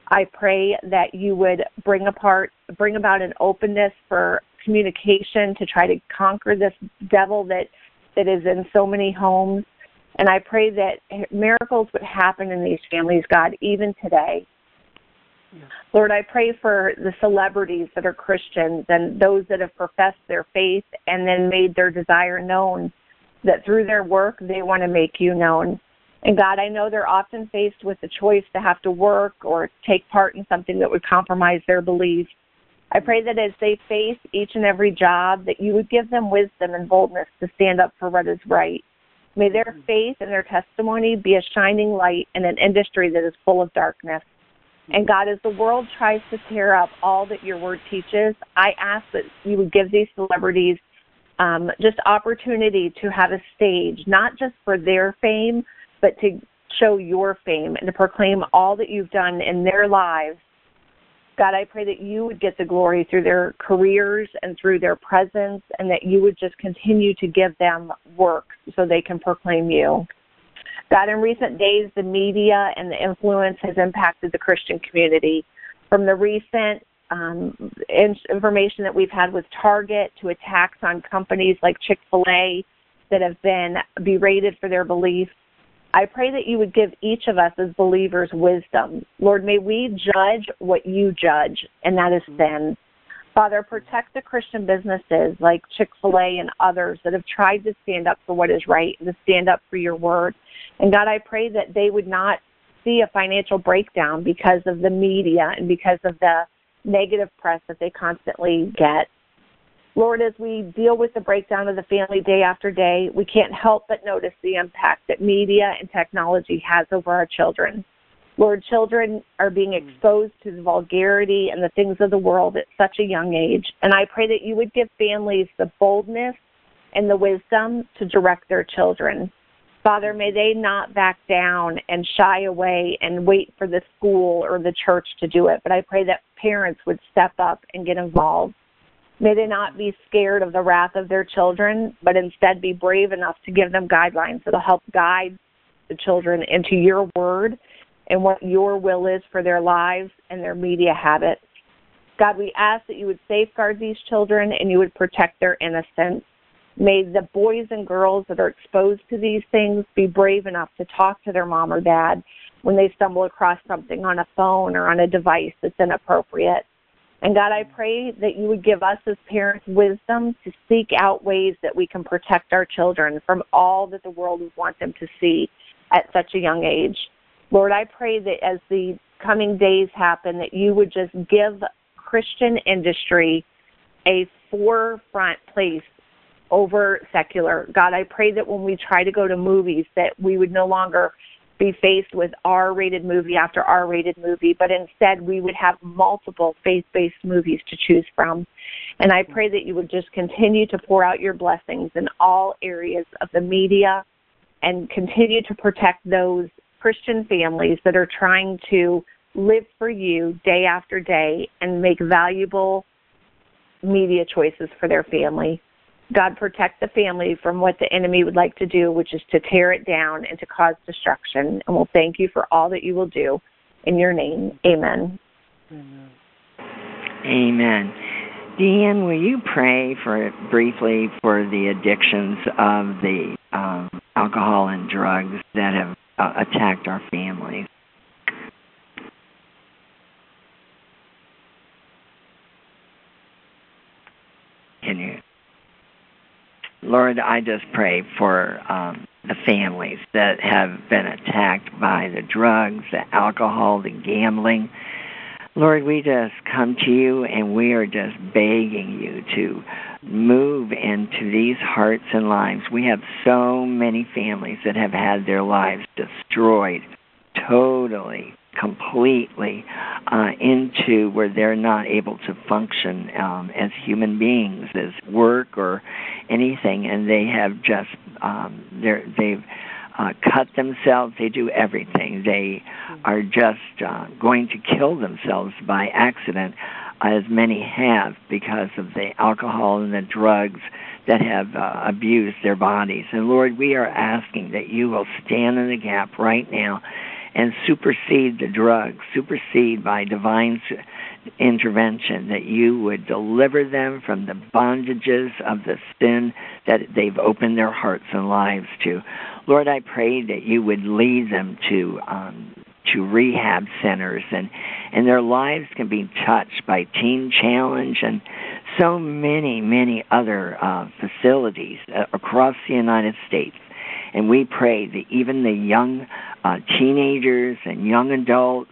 I pray that you would bring apart, bring about an openness for communication to try to conquer this devil that that is in so many homes. And I pray that miracles would happen in these families, God, even today. Lord, I pray for the celebrities that are Christians and those that have professed their faith and then made their desire known, that through their work they want to make you known. And God, I know they're often faced with the choice to have to work or take part in something that would compromise their beliefs. I pray that as they face each and every job, that you would give them wisdom and boldness to stand up for what is right. May their mm-hmm. faith and their testimony be a shining light in an industry that is full of darkness. And God, as the world tries to tear up all that your word teaches, I ask that you would give these celebrities um, just opportunity to have a stage, not just for their fame, but to show your fame and to proclaim all that you've done in their lives. God, I pray that you would get the glory through their careers and through their presence, and that you would just continue to give them work so they can proclaim you. God, in recent days, the media and the influence has impacted the Christian community. From the recent um, information that we've had with Target to attacks on companies like Chick fil A that have been berated for their beliefs, I pray that you would give each of us as believers wisdom. Lord, may we judge what you judge, and that is sin. Father, protect the Christian businesses like Chick fil A and others that have tried to stand up for what is right and to stand up for your word. And God, I pray that they would not see a financial breakdown because of the media and because of the negative press that they constantly get. Lord, as we deal with the breakdown of the family day after day, we can't help but notice the impact that media and technology has over our children. Lord, children are being hmm. exposed to the vulgarity and the things of the world at such a young age. And I pray that you would give families the boldness and the wisdom to direct their children. Father, may they not back down and shy away and wait for the school or the church to do it, but I pray that parents would step up and get involved. May they not be scared of the wrath of their children, but instead be brave enough to give them guidelines that'll help guide the children into your word and what your will is for their lives and their media habits. God, we ask that you would safeguard these children and you would protect their innocence. May the boys and girls that are exposed to these things be brave enough to talk to their mom or dad when they stumble across something on a phone or on a device that's inappropriate. And God, I pray that you would give us as parents wisdom to seek out ways that we can protect our children from all that the world would want them to see at such a young age. Lord, I pray that as the coming days happen, that you would just give Christian industry a forefront place over secular. God, I pray that when we try to go to movies, that we would no longer be faced with R rated movie after R rated movie, but instead we would have multiple faith based movies to choose from. And I pray that you would just continue to pour out your blessings in all areas of the media and continue to protect those Christian families that are trying to live for you day after day and make valuable media choices for their family. God protect the family from what the enemy would like to do, which is to tear it down and to cause destruction. And we'll thank you for all that you will do. In your name, amen. Amen. amen. Deanne, will you pray for briefly for the addictions of the um, alcohol and drugs that have uh, attacked our families. Can you? Lord, I just pray for um, the families that have been attacked by the drugs, the alcohol, the gambling. Lord, we just come to you and we are just begging you to move into these hearts and lives. We have so many families that have had their lives destroyed totally, completely uh, into where they're not able to function um, as human beings, as work or anything, and they have just um, they're, they've uh, cut themselves. They do everything. They are just uh, going to kill themselves by accident as many have because of the alcohol and the drugs that have uh, abused their bodies. And Lord, we are asking that you will stand in the gap right now and supersede the drugs, supersede by divine intervention, that you would deliver them from the bondages of the sin that they've opened their hearts and lives to. Lord, I pray that you would lead them to um, to rehab centers and and their lives can be touched by Teen Challenge and so many many other uh, facilities uh, across the United States. And we pray that even the young uh, teenagers and young adults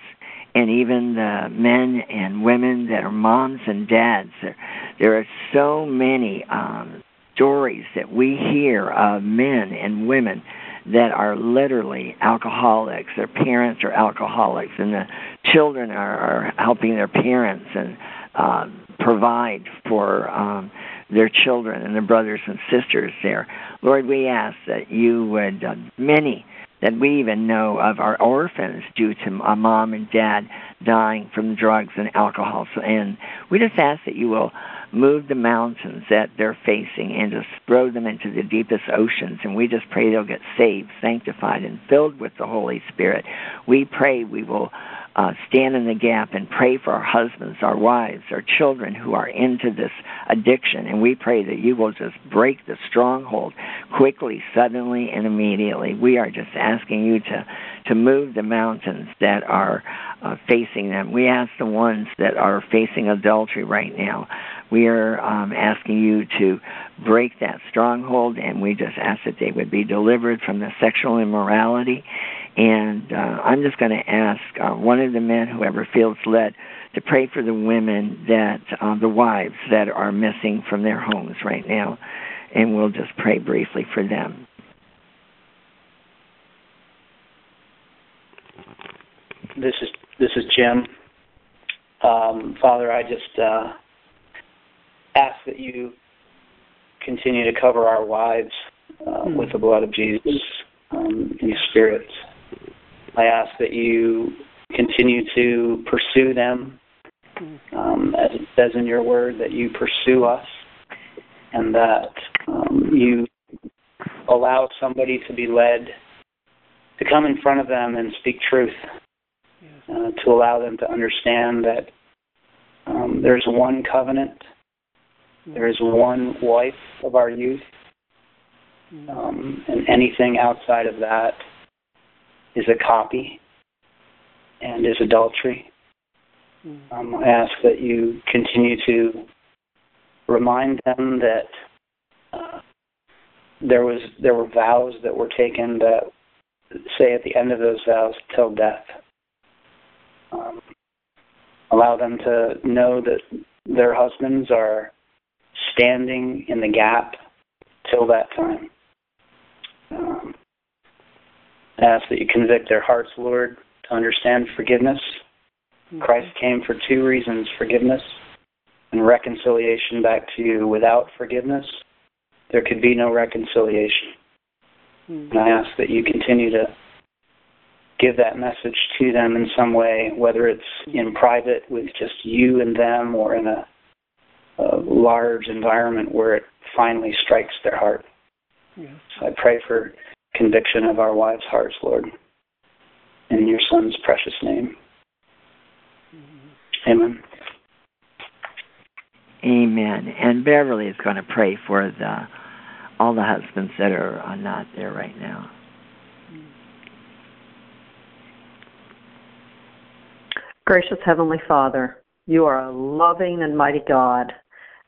and even the men and women that are moms and dads. There, there are so many um, stories that we hear of men and women that are literally alcoholics. Their parents are alcoholics, and the children are, are helping their parents and uh, provide for um, their children and their brothers and sisters there. Lord, we ask that you would, uh, many that we even know of are orphans due to a mom and dad dying from drugs and alcohol. So, and we just ask that you will move the mountains that they're facing and just throw them into the deepest oceans. And we just pray they'll get saved, sanctified, and filled with the Holy Spirit. We pray we will uh, stand in the gap and pray for our husbands, our wives, our children who are into this addiction. And we pray that you will just break the stronghold quickly, suddenly, and immediately. We are just asking you to, to move the mountains that are uh, facing them. We ask the ones that are facing adultery right now We are um, asking you to break that stronghold, and we just ask that they would be delivered from the sexual immorality. And uh, I'm just going to ask uh, one of the men, whoever feels led, to pray for the women that, uh, the wives that are missing from their homes right now. And we'll just pray briefly for them. This is this is Jim. Um, Father, I just uh, ask that you continue to cover our wives uh, mm. with the blood of Jesus um, in your spirit. I ask that you continue to pursue them, um, as it says in your word, that you pursue us, and that um, you allow somebody to be led to come in front of them and speak truth, uh, to allow them to understand that um, there's one covenant there is one wife of our youth, um, and anything outside of that is a copy and is adultery. Um, I ask that you continue to remind them that uh, there was there were vows that were taken that say at the end of those vows till death. Um, allow them to know that their husbands are standing in the gap till that time. Um, ask that you convict their hearts, Lord, to understand forgiveness. Mm-hmm. Christ came for two reasons forgiveness and reconciliation back to you. Without forgiveness, there could be no reconciliation. Mm-hmm. And I ask that you continue to give that message to them in some way, whether it's in private with just you and them or in a a large environment where it finally strikes their heart. Yes. So I pray for conviction of our wives' hearts, Lord, in your Son's precious name. Mm-hmm. Amen. Amen. And Beverly is going to pray for the all the husbands that are, are not there right now. Gracious Heavenly Father, you are a loving and mighty God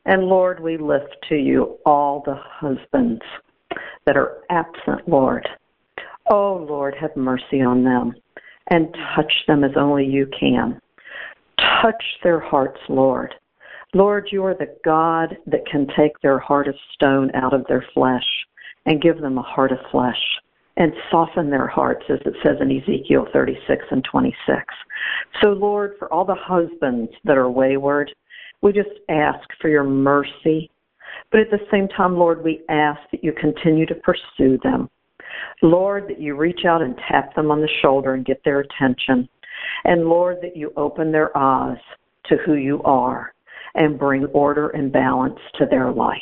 and Lord, we lift to you all the husbands that are absent, Lord. Oh, Lord, have mercy on them and touch them as only you can. Touch their hearts, Lord. Lord, you are the God that can take their heart of stone out of their flesh and give them a heart of flesh and soften their hearts, as it says in Ezekiel 36 and 26. So, Lord, for all the husbands that are wayward, we just ask for your mercy. But at the same time, Lord, we ask that you continue to pursue them. Lord, that you reach out and tap them on the shoulder and get their attention. And Lord, that you open their eyes to who you are and bring order and balance to their life.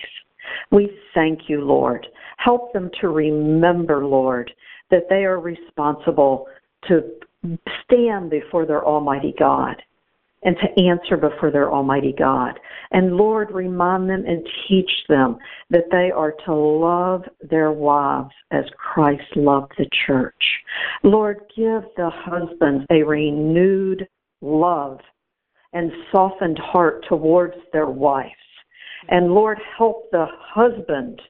We thank you, Lord. Help them to remember, Lord, that they are responsible to stand before their Almighty God and to answer before their Almighty God. And Lord, remind them and teach them that they are to love their wives as Christ loved the church. Lord, give the husbands a renewed love and softened heart towards their wives. And Lord, help the husband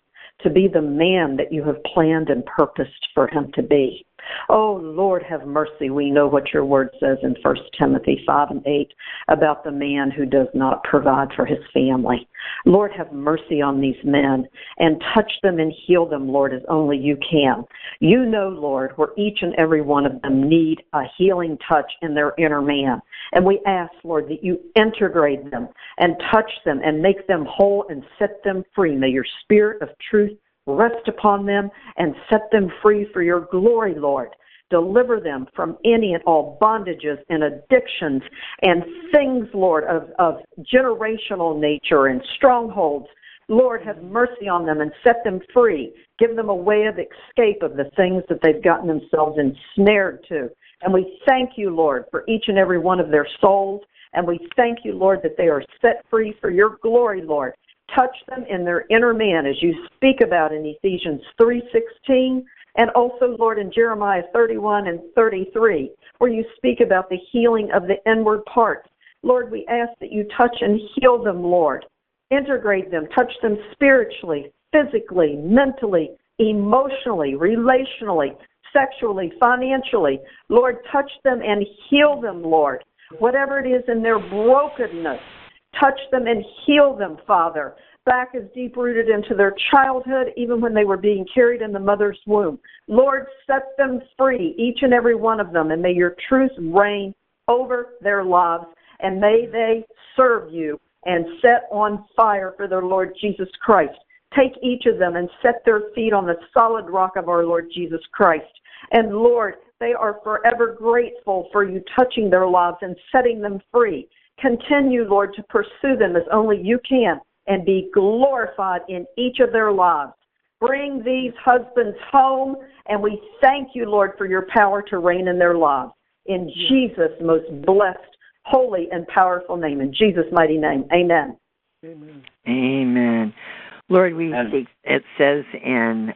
to be the man that you have planned and purposed for him to be. Oh, Lord, have mercy. We know what your word says in 1 Timothy 5 and 8 about the man who does not provide for his family. Lord, have mercy on these men and touch them and heal them, Lord, as only you can. You know, Lord, where each and every one of them need a healing touch in their inner man. And we ask, Lord, that you integrate them and touch them and make them whole and set them free. May your spirit of truth Rest upon them and set them free for your glory, Lord. Deliver them from any and all bondages and addictions and things, Lord, of, of generational nature and strongholds. Lord, have mercy on them and set them free. Give them a way of escape of the things that they've gotten themselves ensnared to. And we thank you, Lord, for each and every one of their souls. And we thank you, Lord, that they are set free for your glory, Lord touch them in their inner man as you speak about in Ephesians 3:16 and also Lord in Jeremiah 31 and 33 where you speak about the healing of the inward parts. Lord, we ask that you touch and heal them, Lord. Integrate them, touch them spiritually, physically, mentally, emotionally, relationally, sexually, financially. Lord, touch them and heal them, Lord. Whatever it is in their brokenness, touch them and heal them, Father. Back is deep rooted into their childhood, even when they were being carried in the mother's womb. Lord, set them free, each and every one of them, and may your truth reign over their lives, and may they serve you and set on fire for their Lord Jesus Christ. Take each of them and set their feet on the solid rock of our Lord Jesus Christ. And Lord, they are forever grateful for you touching their lives and setting them free. Continue, Lord, to pursue them as only you can and be glorified in each of their lives. Bring these husbands home, and we thank you, Lord, for your power to reign in their lives. In Jesus' most blessed, holy, and powerful name. In Jesus' mighty name. Amen. Amen. Amen. Lord, we see it says in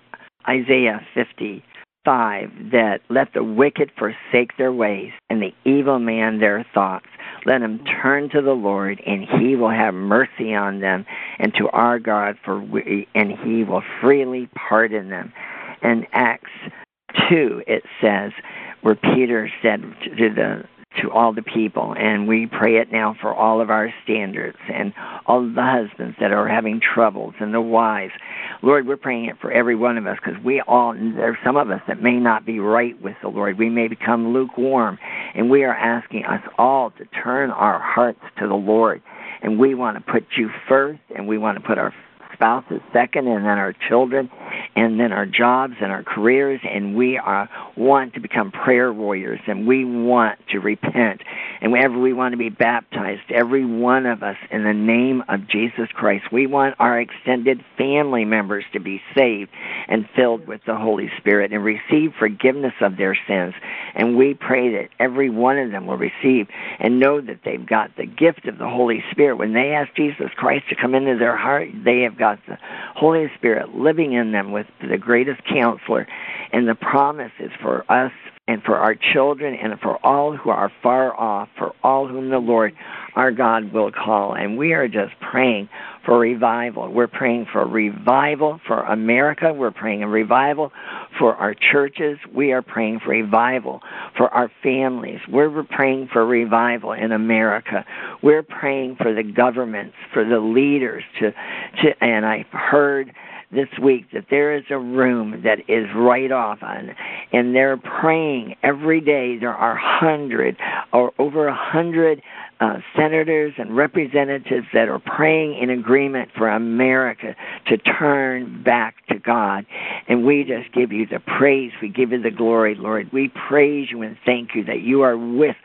Isaiah 50, 5 that let the wicked forsake their ways and the evil man their thoughts. Let him turn to the Lord, and he will have mercy on them, and to our God, for we, and he will freely pardon them. In Acts 2, it says, where Peter said to the to all the people, and we pray it now for all of our standers and all of the husbands that are having troubles and the wives. Lord, we're praying it for every one of us because we all, there's some of us that may not be right with the Lord. We may become lukewarm, and we are asking us all to turn our hearts to the Lord. And we want to put you first, and we want to put our spouses second, and then our children, and then our jobs and our careers. And we are want to become prayer warriors, and we want to repent, and whenever we want to be baptized, every one of us in the name of Jesus Christ. We want our extended family members to be saved and filled with the Holy Spirit and receive forgiveness of their sins. And we pray that every one of them will receive and know that they've got the gift of the Holy Spirit. When they ask Jesus Christ to come into their heart, they have got the Holy Spirit living in them with the greatest counselor. And the promise is for us and for our children and for all who are far off, for all whom the Lord our God will call. And we are just praying for revival. We're praying for revival for America. We're praying a revival for our churches. We are praying for revival for our families. We're praying for revival in America. We're praying for the governments, for the leaders to, to and I've heard this week that there is a room that is right off on, and they're praying every day. There are hundred or over a hundred uh, senators and representatives that are praying in agreement for America to turn back to God. And we just give you the praise. We give you the glory, Lord. We praise you and thank you that you are with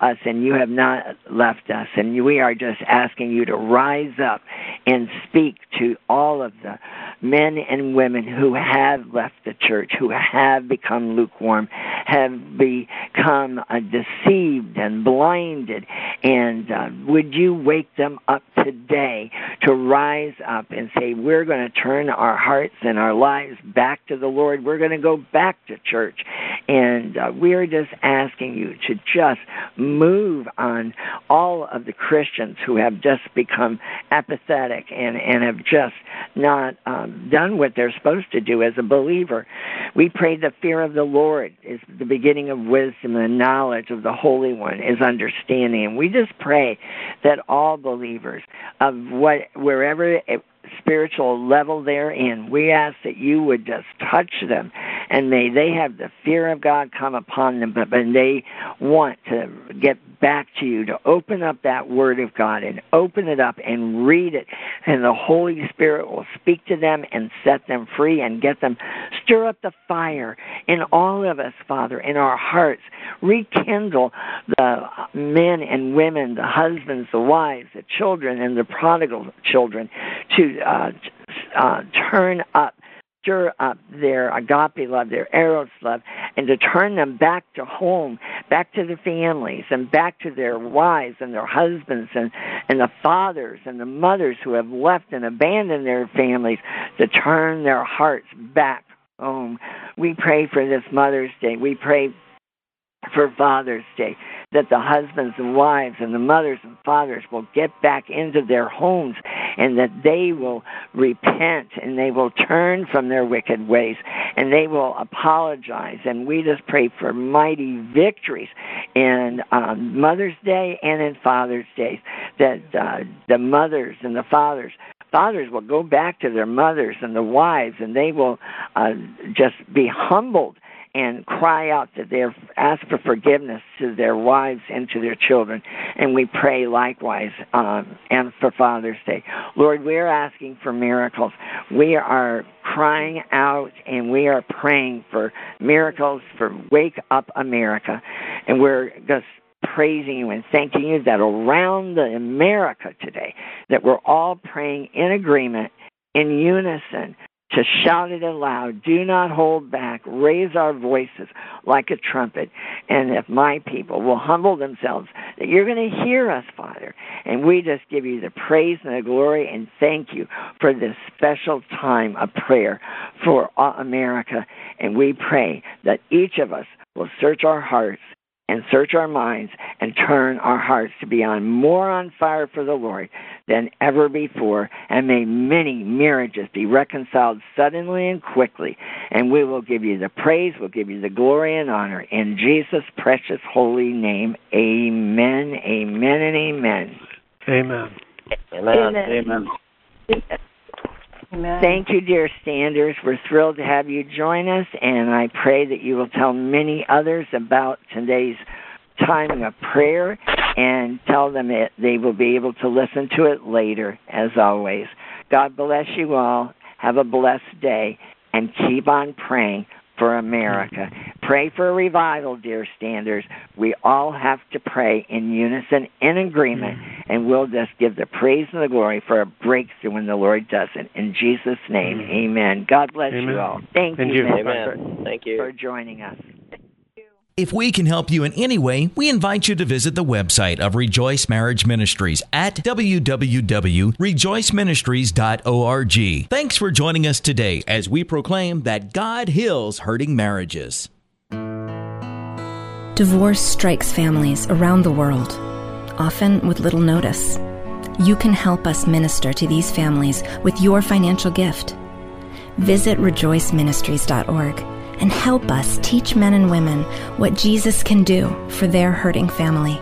us and you have not left us. And we are just asking you to rise up and speak to all of the men and women who have left the church, who have become lukewarm, have become uh, deceived and blinded. And uh, would you wake them up today to rise up and say, We're going to turn our hearts and our lives back to the Lord. We're going to go back to church. And uh, we're just asking you to just move on all of the Christians who have just become apathetic and, and have just not um, done what they're supposed to do as a believer. We pray the fear of the Lord is the beginning of wisdom and knowledge of the Holy One is understanding. And we just pray that all believers of what wherever it, spiritual level they're in. We ask that you would just touch them and may they have the fear of God come upon them, but when they want to get back to you, to open up that Word of God and open it up and read it, and the Holy Spirit will speak to them and set them free and get them, stir up the fire in all of us, Father, in our hearts, rekindle the men and women, the husbands, the wives, the children, and the prodigal children to uh, uh, turn up stir up their agape love, their eros love, and to turn them back to home, back to the families, and back to their wives and their husbands and, and the fathers and the mothers who have left and abandoned their families, to turn their hearts back home. We pray for this Mother's Day. We pray for Father's Day that the husbands and wives and the mothers and fathers will get back into their homes and that they will repent and they will turn from their wicked ways and they will apologize. And we just pray for mighty victories in um, Mother's Day and in Father's Day, that uh, the mothers and the fathers fathers will go back to their mothers and the wives and they will uh, just be humbled and cry out that they ask for forgiveness to their wives and to their children. And we pray likewise um, and for Father's Day. Lord, we are asking for miracles. We are crying out and we are praying for miracles for Wake Up America. And we're just praising you and thanking you that around the America today that we're all praying in agreement in unison to shout it aloud. Do not hold back. Raise our voices like a trumpet. And if my people will humble themselves, that you're going to hear us, Father. And we just give you the praise and the glory and thank you for this special time of prayer for uh, America. And we pray that each of us will search our hearts and search our minds and turn our hearts to be on more on fire for the Lord than ever before, and may many marriages be reconciled suddenly and quickly. And we will give you the praise, we'll give you the glory and honor in Jesus' precious holy name. Amen, amen, and amen. Amen. Amen. Amen. amen. Amen. Thank you, dear Standers. We're thrilled to have you join us, and I pray that you will tell many others about today's time of prayer and tell them that they will be able to listen to it later, as always. God bless you all. Have a blessed day, and keep on praying for America. Mm-hmm. Pray for a revival, dear standers. We all have to pray in unison, in agreement, mm-hmm. and we'll just give the praise and the glory for a breakthrough when the Lord does it. In Jesus' name, mm-hmm. amen. God bless amen. you all. Thank and you, you. Amen. For, Thank you for joining us. If we can help you in any way, we invite you to visit the website of Rejoice Marriage Ministries at www.rejoiceministries.org. Thanks for joining us today as we proclaim that God heals hurting marriages. Divorce strikes families around the world, often with little notice. You can help us minister to these families with your financial gift. Visit rejoiceministries.org and help us teach men and women what Jesus can do for their hurting family.